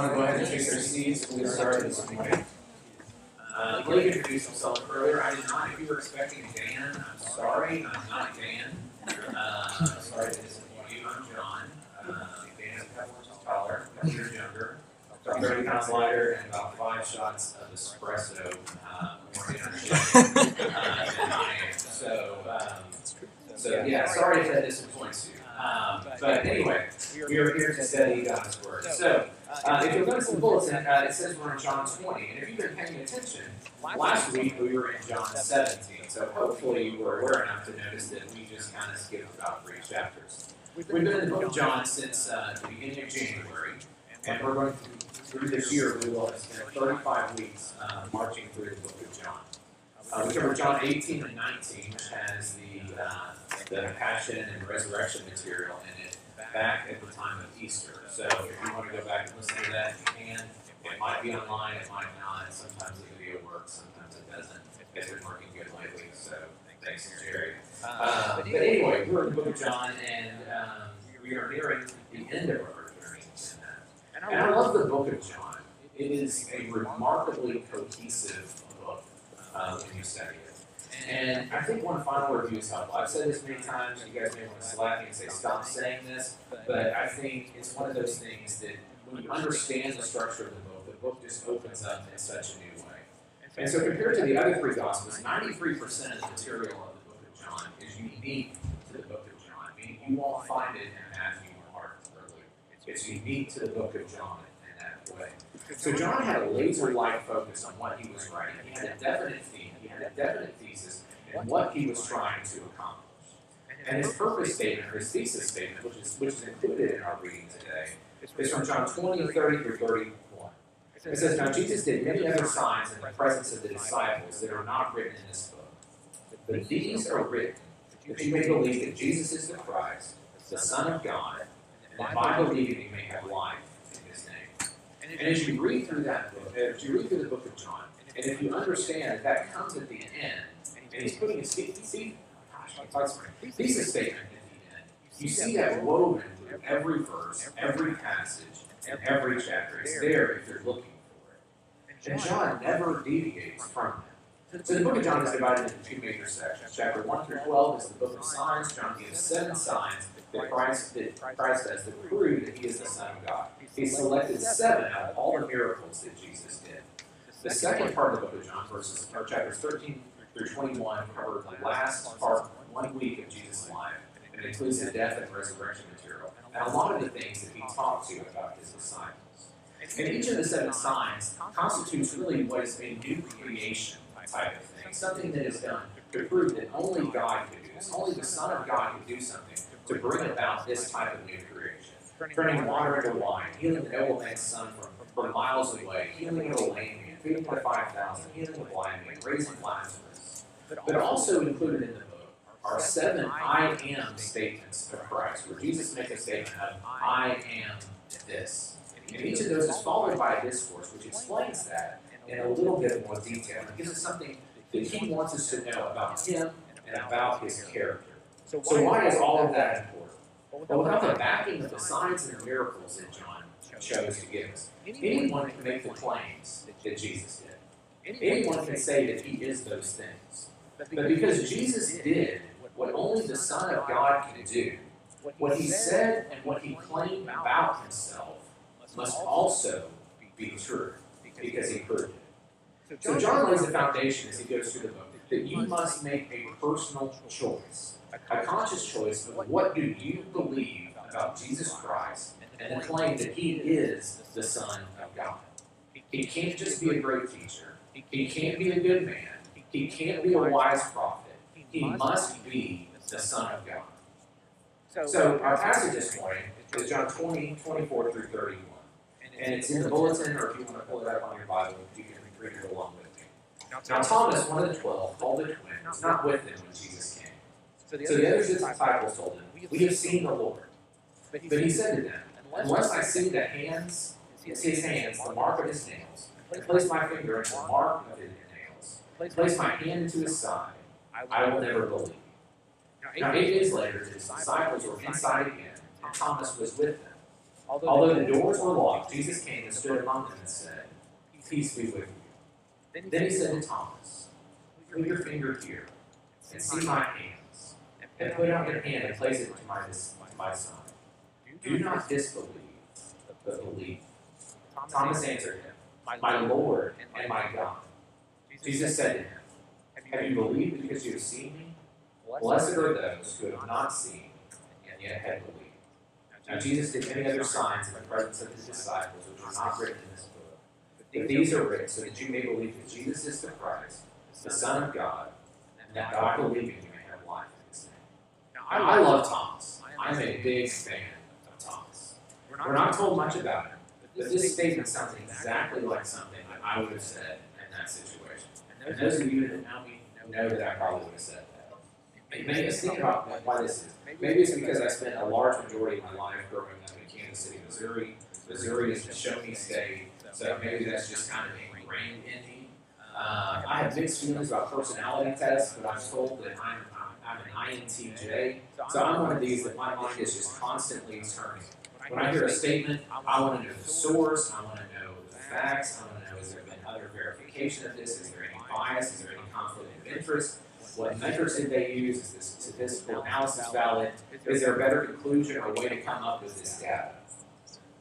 want to go ahead and take their seats, we'll get started this morning. Uh, Blake introduced himself earlier, I did not, if you were expecting Dan, I'm sorry, I'm not Dan. Uh, sorry to disappoint you, I'm John. Uh, Dan's a couple inches taller, a years younger, about thirty pounds lighter, and about five shots of espresso, uh, more energy, uh, than I am. So, um, so, yeah, sorry if that disappoints you. Um, but anyway, we are here to study God's Word. So, uh, if you look at the bulletin, uh, it says we're in John 20. And if you've been paying attention, last week we were in John 17. So hopefully you were aware enough to notice that we just kind of skipped about three chapters. We've been in the book of John since uh, the beginning of January. And we're going through this year, we will have spent 35 weeks uh, marching through the book of John. Uh, we covered John 18 and 19, which has the, uh, the passion and resurrection material in it back at the time of Easter. So if you want to go back and listen to that, you can. It might be online, it might not. Sometimes the video works, sometimes it doesn't. It's been working good lately, so thanks, Jerry. Uh, but anyway, we're in the book of John, and um, we are nearing the end of our journey in that. And I love the book of John. It is a remarkably cohesive book uh, when you study it. And I think one final review is helpful. I've said this many times, you guys may want to slack me and say, stop saying this, but I think it's one of those things that when you understand the structure of the book, the book just opens up in such a new way. And so compared to the other three Gospels, 93% of the material of the book of John is unique to the book of John. You won't find it in Matthew, or Mark, or Luke. It's unique to the book of John in that way. So John had a laser-like focus on what he was writing. He had a definite theme. He had a definite in what he was trying to accomplish. And his purpose statement, his thesis statement, which is, which is included in our reading today, is from John 20, 30 through 31. It says, Now Jesus did many other signs in the presence of the disciples that are not written in this book. But these are written that you may believe that Jesus is the Christ, the Son of God, and by believing you may have life in his name. And as you read through that book, as you read through the book of John, and if you understand that that comes at the end, and he's putting gosh, uh, thesis statement at the end, you see that woven through every verse, every passage, and every chapter. It's there if you're looking for it. And John never deviates from that. So the book of John is divided into two major sections. Chapter 1 through 12 is the book of signs. John gives seven signs that Christ, that Christ does that prove that he is the Son of God. He selected seven out of all the miracles that Jesus did. The second part of the book of John, verses or chapters 13 through 21, cover the last part, one week of Jesus' life, and includes the death and resurrection material, and a lot of the things that he talked to about his disciples. And each of the seven signs constitutes really what is a new creation type of thing, something that is done to prove that only God could do this, only the Son of God could do something to bring about this type of new creation. Turning water into wine, healing the nobleman's son from, from miles away, healing a lame man, feeding the 5,000, healing the blind man, raising Lazarus. But also included in the book are seven I am statements of Christ, where Jesus makes a statement of, I am this. And each of those is followed by a discourse which explains that in a little bit more detail. It gives us something that he wants us to know about him and about his character. So why is all of that important? Well, without the backing of the signs and the miracles that John chose to give us, anyone can make the claims that Jesus did. Anyone can say that he is those things. But because Jesus did what only the Son of God can do, what he said and what he claimed about himself must also be true because he proved it. So John lays the foundation as he goes through the book that you must make a personal choice, a conscious choice of what do you believe about Jesus Christ and the claim that he is the Son of God. He can't just be a great teacher. He can't be a good man. He can't be a wise prophet. He must be the Son of God. So our passage this morning is John 20, 24 through 31. And it's in the bulletin, or if you want to pull it up on your Bible, you can read it along with me. Now Thomas, one of the twelve, called the twin, was not with them when Jesus came. So the other disciples told him, We have seen the Lord. But he said to them, Unless I see the hands, his hands, the mark of his nails, and place my finger in the mark of his nails, place my hand into his side, I will never believe. Now eight days later, his disciples were inside again, and Thomas was with them. Although the doors were locked, Jesus came and stood among them and said, Peace be with you. Then he said to Thomas, Put your finger here and see my hands, and put out your hand and place it to my, to my side. Do not disbelieve, but believe. Thomas answered him, My Lord and my God. Jesus said to him, Have you believed because you have seen me? Blessed are those who have not seen and yet have believed. Now Jesus did many other signs in the presence of his disciples, which are not written in this book. But these are written so that you may believe that Jesus is the Christ, the Son of God, and that by believing you may have life in his name. I love Thomas. I'm a big fan of Thomas. We're not told much about him, but this statement sounds exactly like something that I would have said in that situation. And those of you that know me know that I probably would have said that. It made us think about why this is. Maybe it's because I spent a large majority of my life growing up in Kansas City, Missouri. Missouri is the show me state, so maybe that's just kind of ingrained in me. Uh, I have mixed feelings about personality tests, but I'm told that I'm, I'm, I'm an INTJ. So I'm one of these that my mind is just constantly turning. When I hear a statement, I want to know the source, I want to know the facts, I want to know is there been other verification of this, is there bias, is there any conflict of interest? What metrics did they use? Is this statistical analysis valid? Is there a better conclusion or a way to come up with this data?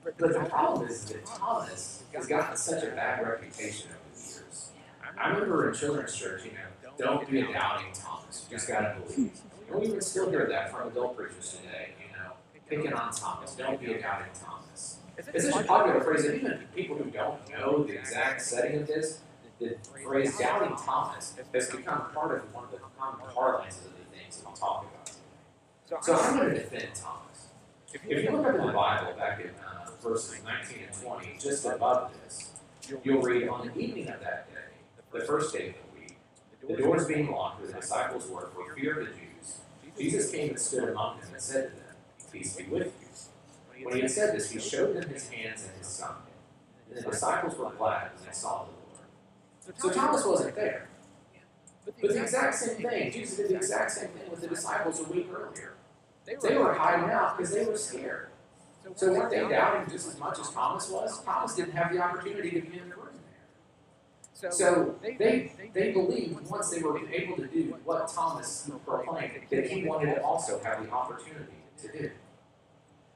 But the problem is that Thomas has gotten such a bad reputation over the years. I remember in children's church, you know, don't be a doubting Thomas. You just gotta believe. And we would still hear that from adult preachers today, you know, picking on Thomas. Don't be a doubting Thomas. It's such a popular phrase that even people who don't know the exact setting of this, the phrase doubting Thomas has become part of one of the common parlances of the things that we talk about today. So I'm going to defend Thomas. If you look up in the Bible, back in uh, verses 19 and 20, just above this, you'll read, On the evening of that day, the first day of the week, the doors being locked where the disciples were for fear of the Jews, Jesus came and stood among them and said to them, Peace be with you. When he had said this, he showed them his hands and his side. And the disciples were glad when they saw the. So Thomas wasn't there. But the exact same thing, Jesus did the exact same thing with the disciples a week earlier. They were hiding out because they were scared. So weren't they doubting just as much as Thomas was? Thomas didn't have the opportunity to be in the room there. So they they believed once they were able to do what Thomas proclaimed that he wanted to also have the opportunity to do.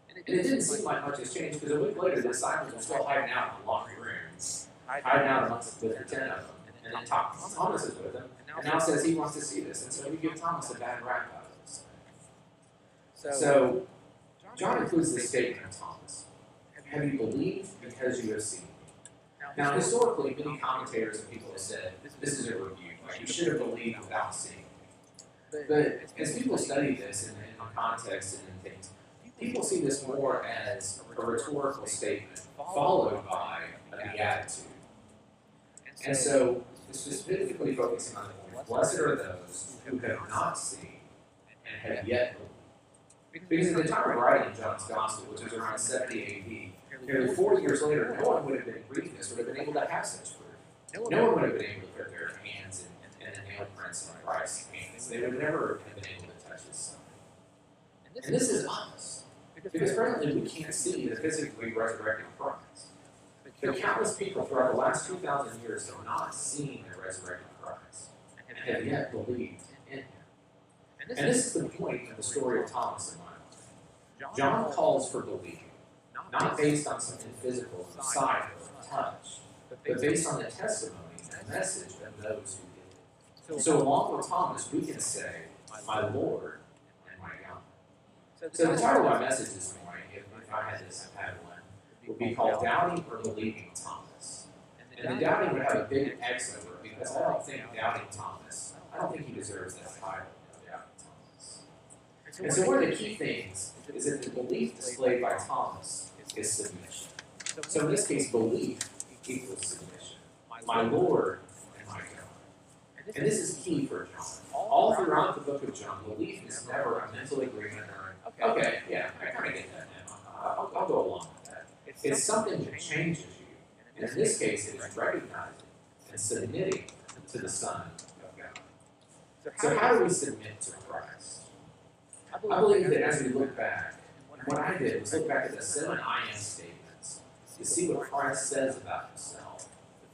And it didn't seem like much has changed because a week later the disciples were still hiding out in the locked rooms, hiding out amongst with the ten of them. And then Thomas is with them, and now says he wants to see this, and so we give Thomas a bad rap out of this. So John includes this statement of Thomas. Have you believed because you have seen me? Now, historically, many commentators and people have said this is a review. Like you should have believed without seeing me. But as people study this in, in context and in things, people see this more as a rhetorical statement followed by a beatitude. And so, specifically focusing on the point, blessed are those who have not seen and have yet believed. Because at the time of writing John's Gospel, which was around 70 AD, nearly 40 years later, no one would have been reading this, would have been able to have such proof. No one would have been able to put their hands in, in the nail prints on Christ's hands. They would never have been able to touch his son. And this is us. Because presently we can't see the physically resurrected Christ. But countless people throughout the last 2,000 years have not seen the resurrected Christ and have yet believed in him. And this is the point of the story of Thomas in my life. John calls for believing, not based on something physical, sight, or touch, but based on the testimony and message of those who did it. So along with Thomas, we can say, my Lord and my God. So the title of my message this morning, if, if I had this, I had would be called Doubting or Believing Thomas. And the doubting would have a big X over it because I don't think doubting Thomas, I don't think he deserves that title. of doubting Thomas. And so one of the key things is that the belief displayed by Thomas is submission. So in this case, belief equals submission. My Lord and my God. And this is key for John. All throughout the book of John, belief is never a mental agreement or, okay, yeah, I kind of get that now. I'll, I'll go along. It's something that changes you. And in this case, it is recognizing and submitting to the Son of God. So how do we submit to Christ? I believe that as we look back what I did was look back at the seven I am statements to see what Christ says about himself,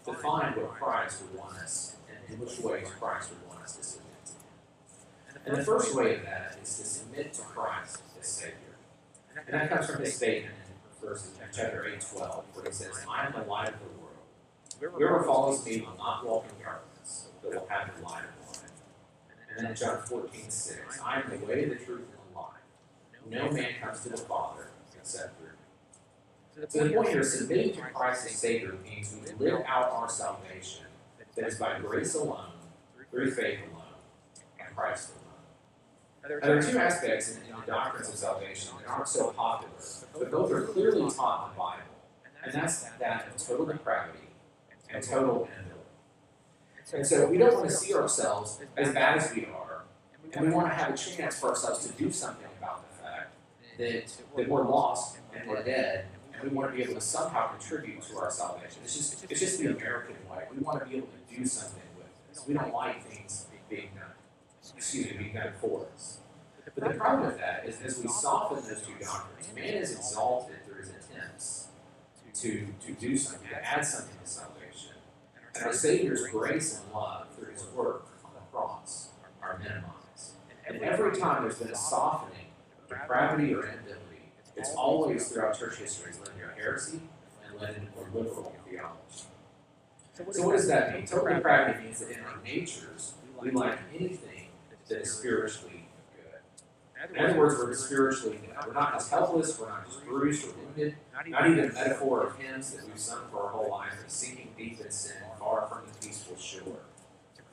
to find what Christ would want us, and in which ways Christ would want us to submit to him. And the first way of that is to submit to Christ as Savior. And that comes from his statement verse chapter 8, 12, where he says, I am the light of the world. Whoever follows me will not walk in darkness, but will have the light of life. And then in John 14, 6, I am the way, the truth, and the life. No man comes to the Father except through me. So the point here is submitting to Christ as Savior means we live out our salvation that is by grace alone, through faith alone, and Christ alone. There are two aspects in, in the doctrines of salvation that aren't so popular, but both are clearly taught in the Bible, and that's that of total depravity and total inability. And so we don't want to see ourselves as bad as we are, and we want to have a chance for ourselves to do something about the fact that, that we're lost and we're dead, and we want to be able to somehow contribute to our salvation. It's just, it's just the American way. We want to be able to do something with this. We don't like things being done, excuse me, done for us. But the problem with that is as we soften those two doctrines, man is exalted through his attempts to, to do something, to add something to salvation. And our Savior's grace and love through his work on the cross are minimized. And every time there's been a softening of depravity or inability, it's always throughout church history led to heresy and led into liberal theology. So what does that mean? Total depravity means that in our natures, we like anything that is spiritually good. In other words, we're spiritually dead. We're not as helpless, we're not as bruised or wounded, not even a metaphor of hymns that we've sung for our whole life of sinking deep in sin, far from the peaceful shore.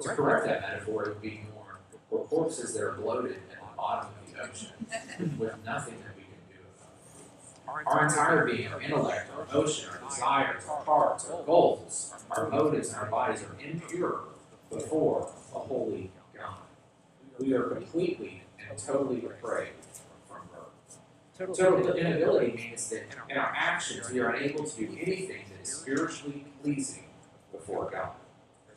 To correct that metaphor, it would be more, we're corpses that are bloated at the bottom of the ocean with nothing that we can do about it. Our entire being, our intellect, our emotion, our desires, our hearts, our goals, our motives, and our bodies are impure before a holy God. We are completely and totally depraved from birth. Total inability means that in our actions we are unable to do anything that is spiritually pleasing before God.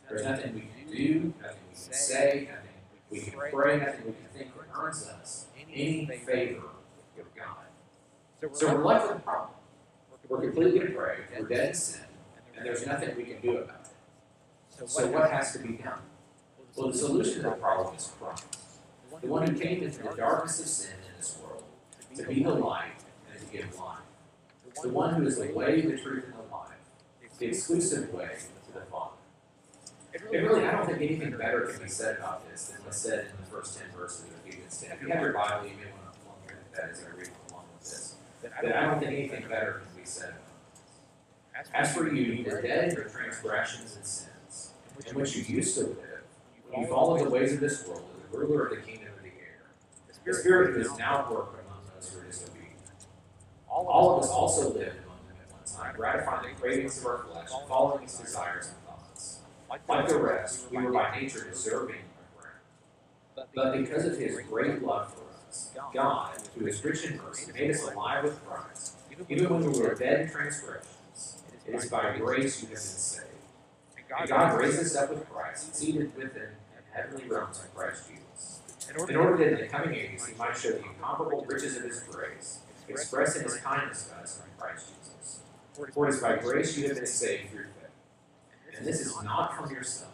There's nothing we can do, nothing we can say, nothing we can pray, nothing we can think that earns us any favor with God. So we're left with a problem. We're completely depraved, we're dead in sin, and there's nothing we can do about it. So what has to be done? Well, the solution to the problem is Christ, the one who came into the darkness of sin in this world to be the light and to give life. The one who is the way, the truth, and the life, the exclusive way to the Father. And really, I don't think anything better can be said about this than what's said in the first 10 verses of Ephesians 10. If you have your Bible, you may want to look at that as I read along with this. But I don't think anything better can be said about. As for you, you were dead in your transgressions and sins, in which you used to live, when you followed the ways of this world, the ruler of the kingdom of the air. The Spirit who is now at work among those who are disobedient. All of us also lived among them at one time, gratifying the cravings of our flesh, following its desires and thoughts. Like the rest, we were by nature deserving of wrath. But because of his great love for us, God, who is rich in mercy, made us alive with Christ, even when we were dead in transgressions. It is by grace you have been saved. And God raised us up with Christ, and seated with him in heavenly realms in Christ Jesus. In order that in the coming ages he might show the incomparable riches of his grace, expressing his kindness to us in Christ Jesus. For it is by grace you have been saved through faith. And this is not from yourselves.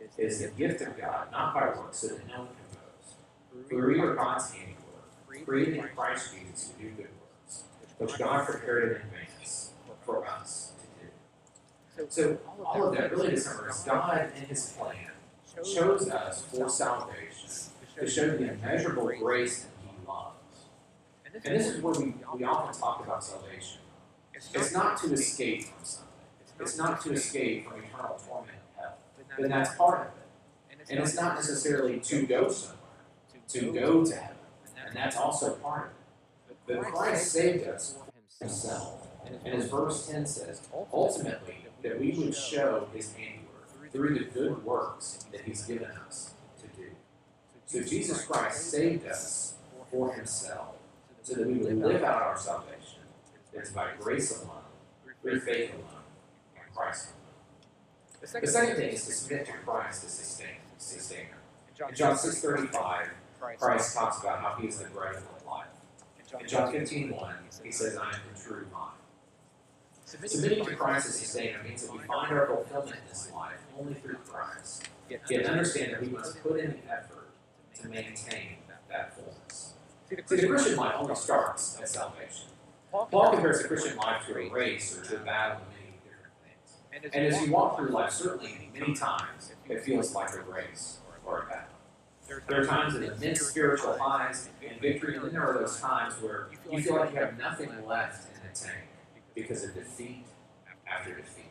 It is the gift of God, not by works, so that no one can boast. For we are God's handiwork, created in Christ Jesus to do good works, which God prepared in advance for us. So all of that really to summarize, God in his plan chose us for salvation to show the immeasurable grace that he loves. And this is where we, we often talk about salvation. It's not to escape from something. It's not to escape from eternal torment in hell. But that's part of it. And it's not necessarily to go somewhere, to go to heaven. And that's also part of it. But Christ saved us for himself. And as verse 10 says, ultimately, that we would show his handiwork through the good works that he's given us to do. So Jesus Christ saved us for himself, so that we would live out our salvation. It is by grace alone, through faith alone, and Christ alone. The second thing is to submit to Christ as sustain, sustainer. In John 6.35, Christ talks about how he is the bread of life. In John 15, 1, he says, I am the true vine. Submitting to Christ as sustainer means that we find our fulfillment in this life only through Christ. Yet understand that we must put in the effort to maintain that fullness. See, the Christian life only starts at salvation. Paul compares the Christian life to a race or to a battle of many different things. And as you walk through life, certainly many times it feels like a race or a battle. There are times of immense spiritual highs and victory, and then there are those times where you feel like you have nothing left in the tank because of defeat after defeat.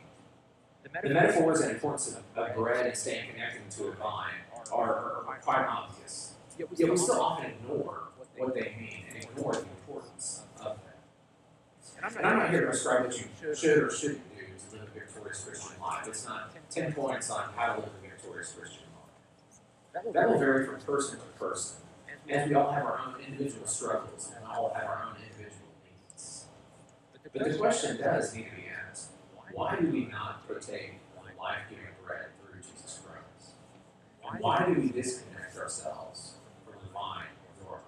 The metaphors and importance of, bread and staying connected to a vine are, are quite obvious. Yet we still often ignore what they mean and ignore the importance of them. And I'm not here to prescribe what you should or shouldn't do to live a victorious Christian life. It's not 10 points on how to live a victorious Christian life. That will vary from person to person. And we all have our own individual struggles and all have our own. But the question does need to be asked why do we not partake of life giving bread through Jesus Christ? And why do we disconnect ourselves from the vine or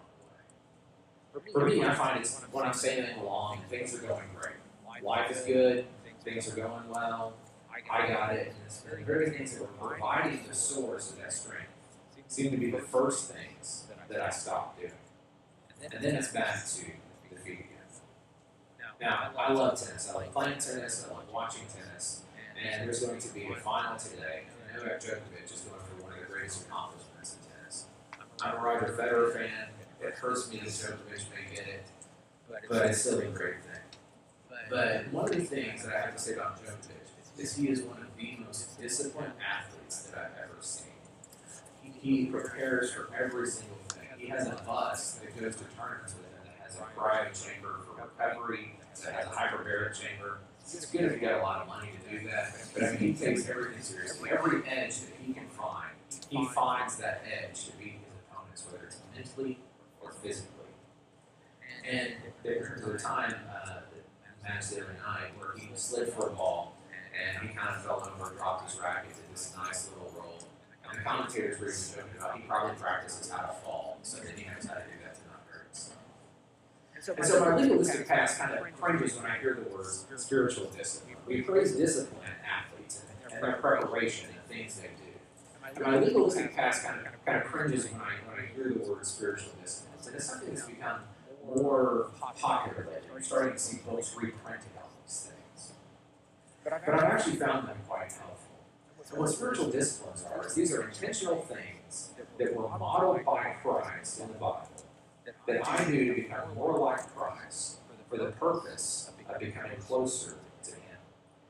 way? For me, I find it's when I'm sailing along things are going great. Life is good, things are going well, I got it, and the very things that were providing the source of that strength seem to be the first things that I stop doing. And then it's back to. Now, I love tennis. I like playing tennis, I like watching tennis, and there's going to be a final today. And Novak Djokovic is going for one of the greatest accomplishments in tennis. I'm a Roger Federer fan. It hurts me that Djokovic may get it, but it's still a great thing. But one of the things that I have to say about Djokovic is he is one of the most disciplined athletes that I've ever seen. He, prepares for every single thing. He has a bus that goes to tournaments with him has a cryo chamber for recovery, that has a hyperbaric chamber. It's good if you got a lot of money to do that, but I mean, he takes everything seriously. Every edge that he can find, he finds that edge to beat his opponents, whether it's mentally or physically. And there was a time, uh, match the other night where he slid for a ball and he kind of fell over, dropped his racket, did this nice little roll. And the commentators were even joking about he probably practices how to fall, so that he knows how to do that to not hurt himself. And so my legalistic past kind of cringes when I hear the word spiritual discipline. We praise disciplined athletes and, and their preparation and things they do. And my legalistic past kind of kind of cringes when I when I hear the word spiritual discipline. And it's something that's become more popular lately. We're starting to see books reprinting all these things. But I've actually found them quite helpful. And what spiritual disciplines are is these are intentional things that were modeled by Christ in the Bible that I do to become more like Christ for the purpose of becoming closer to Him.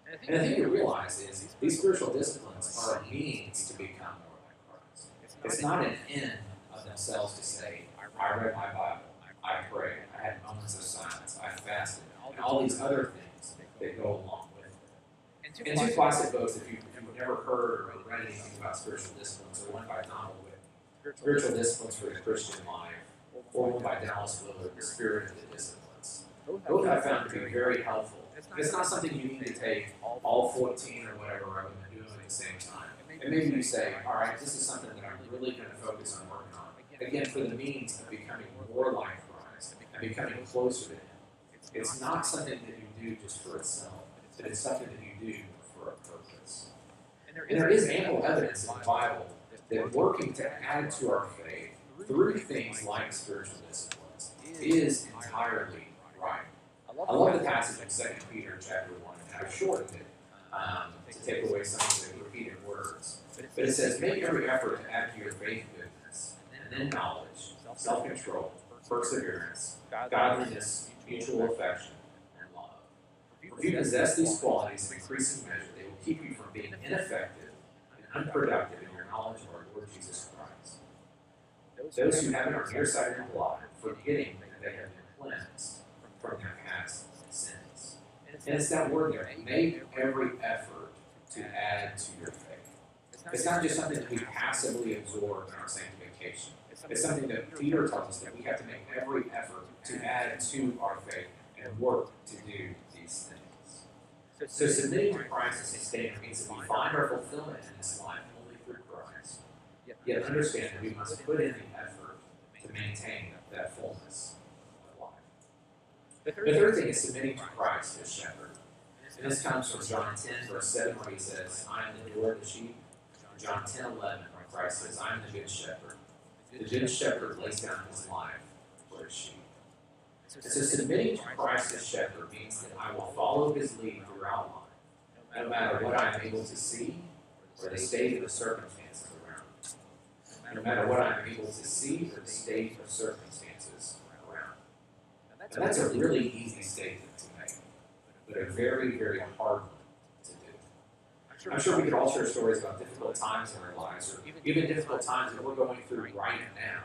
And the thing to realize is these spiritual disciplines are a means to become more like Christ. It's not an end of themselves to say, I read my Bible, I prayed, I had moments of silence, I fasted, and all these other things that go along with it. And two classic books, if, you, if you've never heard or read anything about spiritual disciplines, are one by Donald Whitney, Spiritual Disciplines for the Christian Life, or one by Dallas Willard, The Spirit of the Disciplines. Both I found to be very helpful. It's not something you need to take all 14 or whatever of them and do them at the same time. And maybe you say, all right, this is something that I'm really going to focus on working on. Again, for the means of becoming more like Christ and becoming closer to Him. It's not something that you do just for itself, but it's something that you do for a purpose. And there is ample evidence in the Bible that working to add to our faith through things like spiritual disciplines is entirely right. I love the passage in 2 Peter chapter 1, and I've shortened it um, to take away some of the repeated words. But it says, Make every effort to add to your faith goodness, and then knowledge, self control, perseverance, godliness, mutual affection, and love. For if you possess these qualities in increasing measure, they will keep you from being ineffective and unproductive in your knowledge of our Lord Jesus Christ. Those who have of your blood, forgetting that they have been cleansed from their past sins. And it's that word there, make every effort to add to your faith. It's not just something that we passively absorb in our sanctification. It's something that Peter tells us that we have to make every effort to add to our faith and work to do these things. So submitting to Christ as sustainer means that we find our fulfillment in this life. Yet understand that we must put in the effort to maintain that fullness of life. The third thing is submitting to Christ as shepherd. And this comes from John 10, verse 7, where he says, I am the door of the sheep. John 10, 11, where Christ says, I am the good shepherd. The good shepherd lays down his life for his sheep. And so submitting to Christ as shepherd means that I will follow his lead throughout life, no matter what I am able to see or the state of the me. No matter what I am able to see or the state or circumstances around. And that's a really easy statement to make, but a very, very hard one to do. I'm sure we could all share stories about difficult times in our lives, or even difficult times that we're going through right now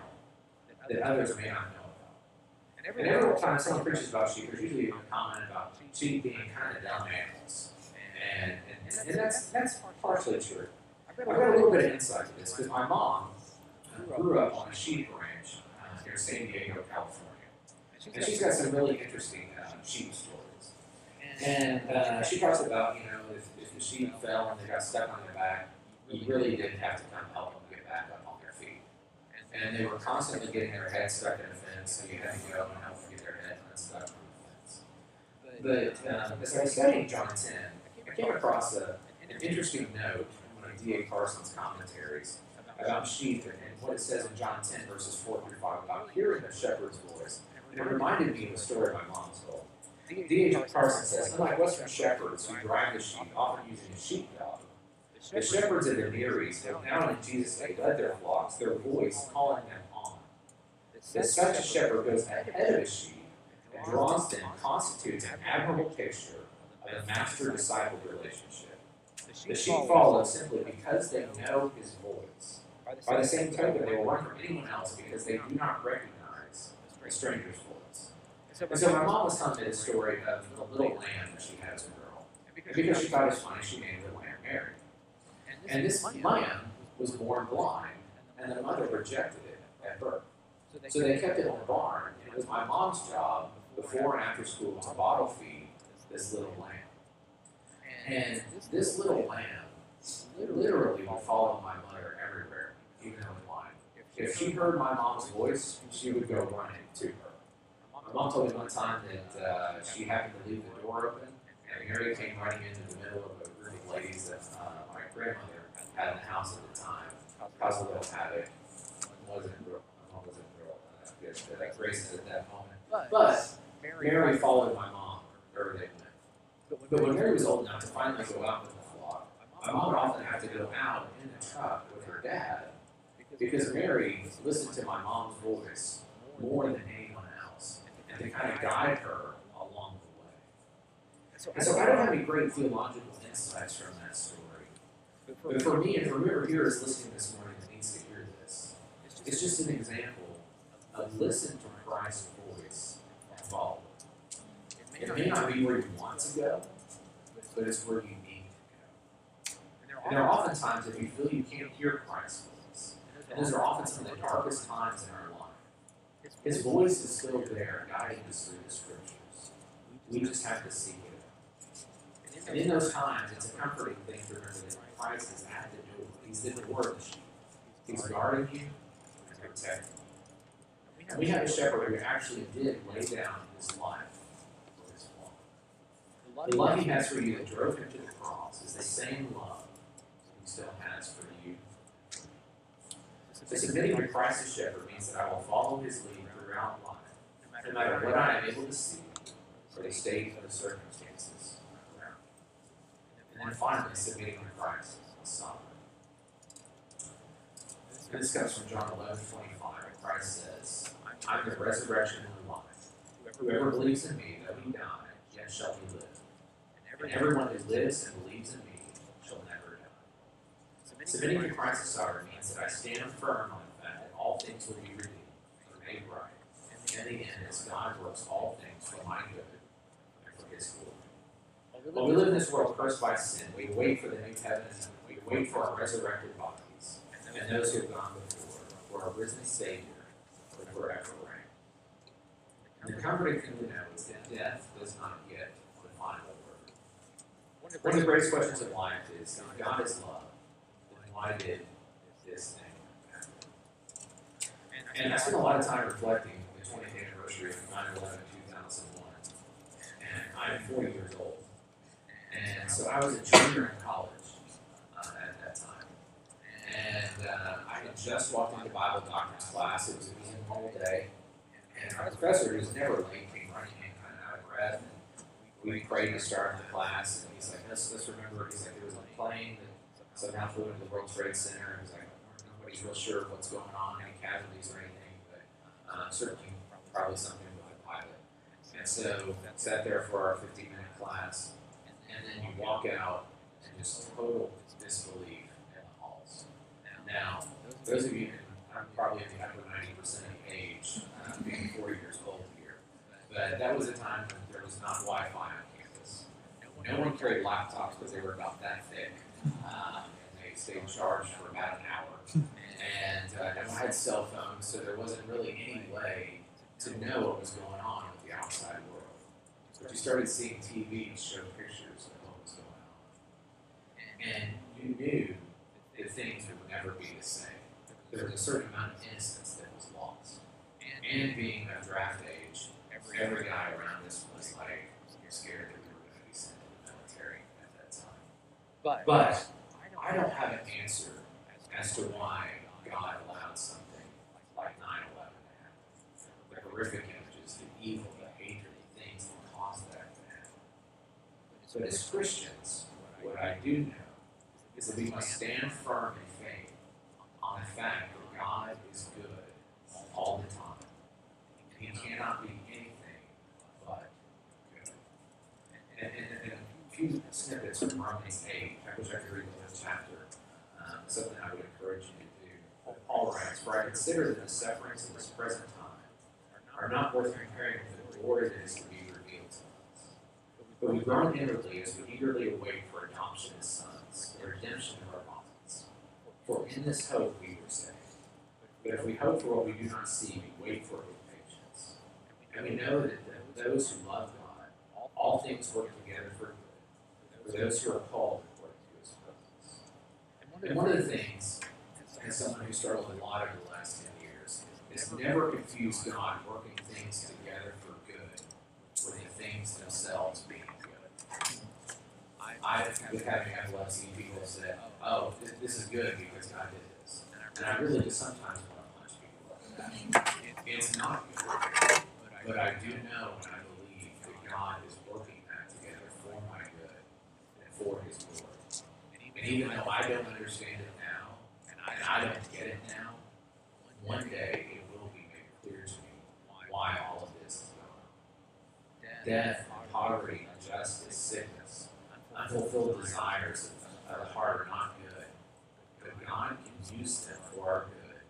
that others may not know about. And every time someone preaches about sheep, there's usually a comment about sheep being kind of dumb animals. And, and, and that's, that's partially true. I've got a little bit of insight to this because my mom grew up on a sheep ranch uh, near San Diego, California. And she's got some really interesting uh, sheep stories. And uh, she talks about, you know, if, if the sheep fell and they got stuck on their back, you really didn't have to come help them get back up on their feet. And they were constantly getting their heads stuck in a fence, so you had to go and help them get their head unstuck from the fence. But um, as I was studying John 10, I came across a, an interesting note in one of D.A. Carson's commentaries about sheep and, and what it says in John 10, verses 4 through 5, about hearing the shepherd's voice. And it reminded me of a story my mom told. D.A. Carson says, unlike Western shepherds who drive the sheep, often using a sheepdog, the shepherds of the Near East have now in Jesus' day led their flocks, their voice calling them on. That such a shepherd goes ahead of his sheep and draws them constitutes an admirable picture of a master-disciple relationship. The sheep follow simply because they know his voice. By the same token, they will run from anyone else because they do not recognize a stranger's voice. And so my mom was telling me the story of the little lamb that she had as a girl. And because she thought it was funny, she named the lamb Mary. And this lamb was born blind, and the mother rejected it at birth. So they kept it in the barn, and it was my mom's job before and after school to bottle feed this little lamb. And this little lamb literally would follow my mother everywhere, even though blind. If she heard my mom's voice, she would go running to her. My mom told me one time that uh, she happened to leave the door open, and Mary came running into the middle of a group of ladies that uh, my grandmother had in the house at the time, caused a little havoc. wasn't real, my mom wasn't real uh, good grace at that moment. But Mary followed my mom wherever they went. But when Mary was old enough to finally go out with the flock, my mom would often have to go out in the truck with her dad because Mary listened to my mom's voice more than anyone else and to kind of guide her along the way. And so I don't have any great theological insights from that story. But for me and for whoever here is listening this morning that needs to hear this, it's just an example of listen to Christ's voice and follow. It may not be where you want to go, but it's where you need to go. And there are often times if you feel you can't hear Christ's voice, and those are often some of the darkest times in our life. His voice is still there, guiding us through the scriptures. We just have to seek it. And in those times, it's a comforting thing to remember that Christ is at the door. He's in the of. He's guarding you and protecting you. And we have a shepherd who actually did lay down his life for his flock. The love he has for you that drove him to the cross is the same love he still has for you. So submitting to Christ as shepherd means that I will follow his lead throughout life, no matter what I am able to see or the state of the circumstances around. And then finally, submitting to Christ as sovereign. This comes from John 11, 25, where Christ says, I'm the resurrection and the life. Whoever believes in me, though he die, yet shall he live. And everyone who lives and believes in me. Submitting to Christ as sovereign means that I stand firm on the fact that all things will be redeemed or made right. And in the end, as God works all things for my good and for his glory. While we live in this world cursed by sin, we wait for the new heaven and we wait for our resurrected bodies and those who have gone before, for our risen Savior, for forever reign. And the comforting thing to know is that death does not get the final word. One of the greatest questions of life is, God is love, why did this thing happen? And I spent a lot of time reflecting on the 20th anniversary of 9 11 2001. And I'm 40 years old. And so I was a junior in college uh, at that time. And uh, I had just walked into Bible doctrine class. It was, it was a normal day. And our professor, who's never late, came running in kind of out of breath. And we prayed to start the class. And he's like, let's, let's remember, he's like, there was a plane that somehow flew into the World Trade Center. And he's like, nobody's real sure of what's going on, any casualties or anything, but uh, certainly probably something with the pilot. And so sat there for our 15 minute class, and then you walk out and just total disbelief in the halls. Now, those of you, I'm probably in the upper 90% of age, uh, being 40 years old here, but that was a time when there was not Wi Fi on campus. No one carried laptops because they were about that thick. Uh, and they stayed charged for about an hour. And uh, no one had cell phones, so there wasn't really any way to know what was going on with the outside world. But you started seeing TV show pictures of what was going on. And you knew that things would never be the same. There was a certain amount of innocence that was lost. And being of draft age, every guy around us was like, you're scared that we were going to be sent to the military at that time. But, But I don't have an answer as to why God allowed something like 9 11 to happen. The horrific images, the evil, the hatred, the things that caused that to happen. But as Christians, what I do know is that we must stand firm in faith on the fact that God is good all the time. He cannot be anything but good. And, and, and a few snippets from Romans 8, I read chapter, um, something I would encourage you to do. Paul writes, For I consider that the sufferings of this present time are not worth comparing with the glory that is to be revealed to us. But we groan inwardly as we eagerly await for adoption as sons, the redemption of our bodies. For in this hope we were saved. But if we hope for what we do not see, we wait for it with patience. And we know that those who love God, all things work together for good, for those who are called according to his purpose. And one of the things, as someone who struggled a lot over the last 10 years, is never confuse God working things together for good with the things themselves being good. I, with having epilepsy, people said, oh, this, this is good because God did this. And I really just sometimes want to punch people. It's not good, but I do know and I believe that God is working that together for my good and for His glory. And even though I don't understand it now, and I don't get it now, one day it will be made clear to me why all of this is going on. Death, poverty, injustice, sickness, unfulfilled desires of the heart are not good, but God can use them for our good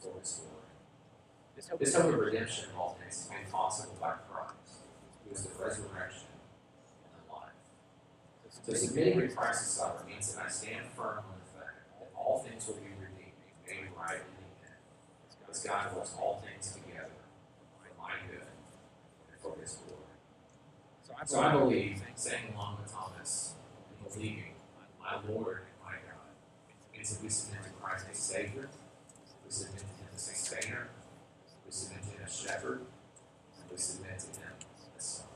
for His glory. This hope of redemption of all things is made possible by Christ, who is the resurrection and the life. So submitting to Christ's suffer that I stand firm on the fact that all things will be redeemed, made right in the end, because God works all things together for my good and for His glory. So I believe, saying along with Thomas, and believing, my Lord and my God, means that we submit to Christ as Savior, we submit to Him as Sustainer, we submit to Him as Shepherd, and we submit to Him as Son.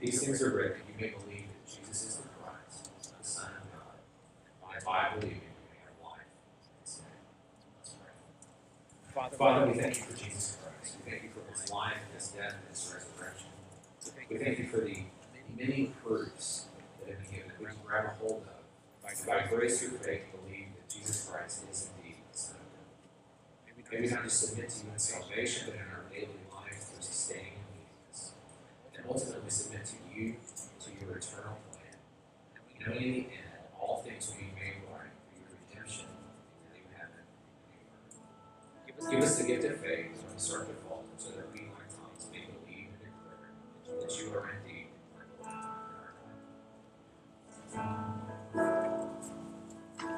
These things are written, you may believe that Jesus is the Christ, the Son of God, and by believing you may have life in His name. Let's pray. Father, we thank you for Jesus Christ. We thank you for his life, and his death, and his resurrection. We thank you for the many proofs that have been given that we can grab a hold of. By, grace through faith, believe that Jesus Christ is indeed the Son of God. May we not just submit to you in salvation, but in our daily life through sustaining obedience. And ultimately submit to you, to your eternal plan. Knowing in the end, Give us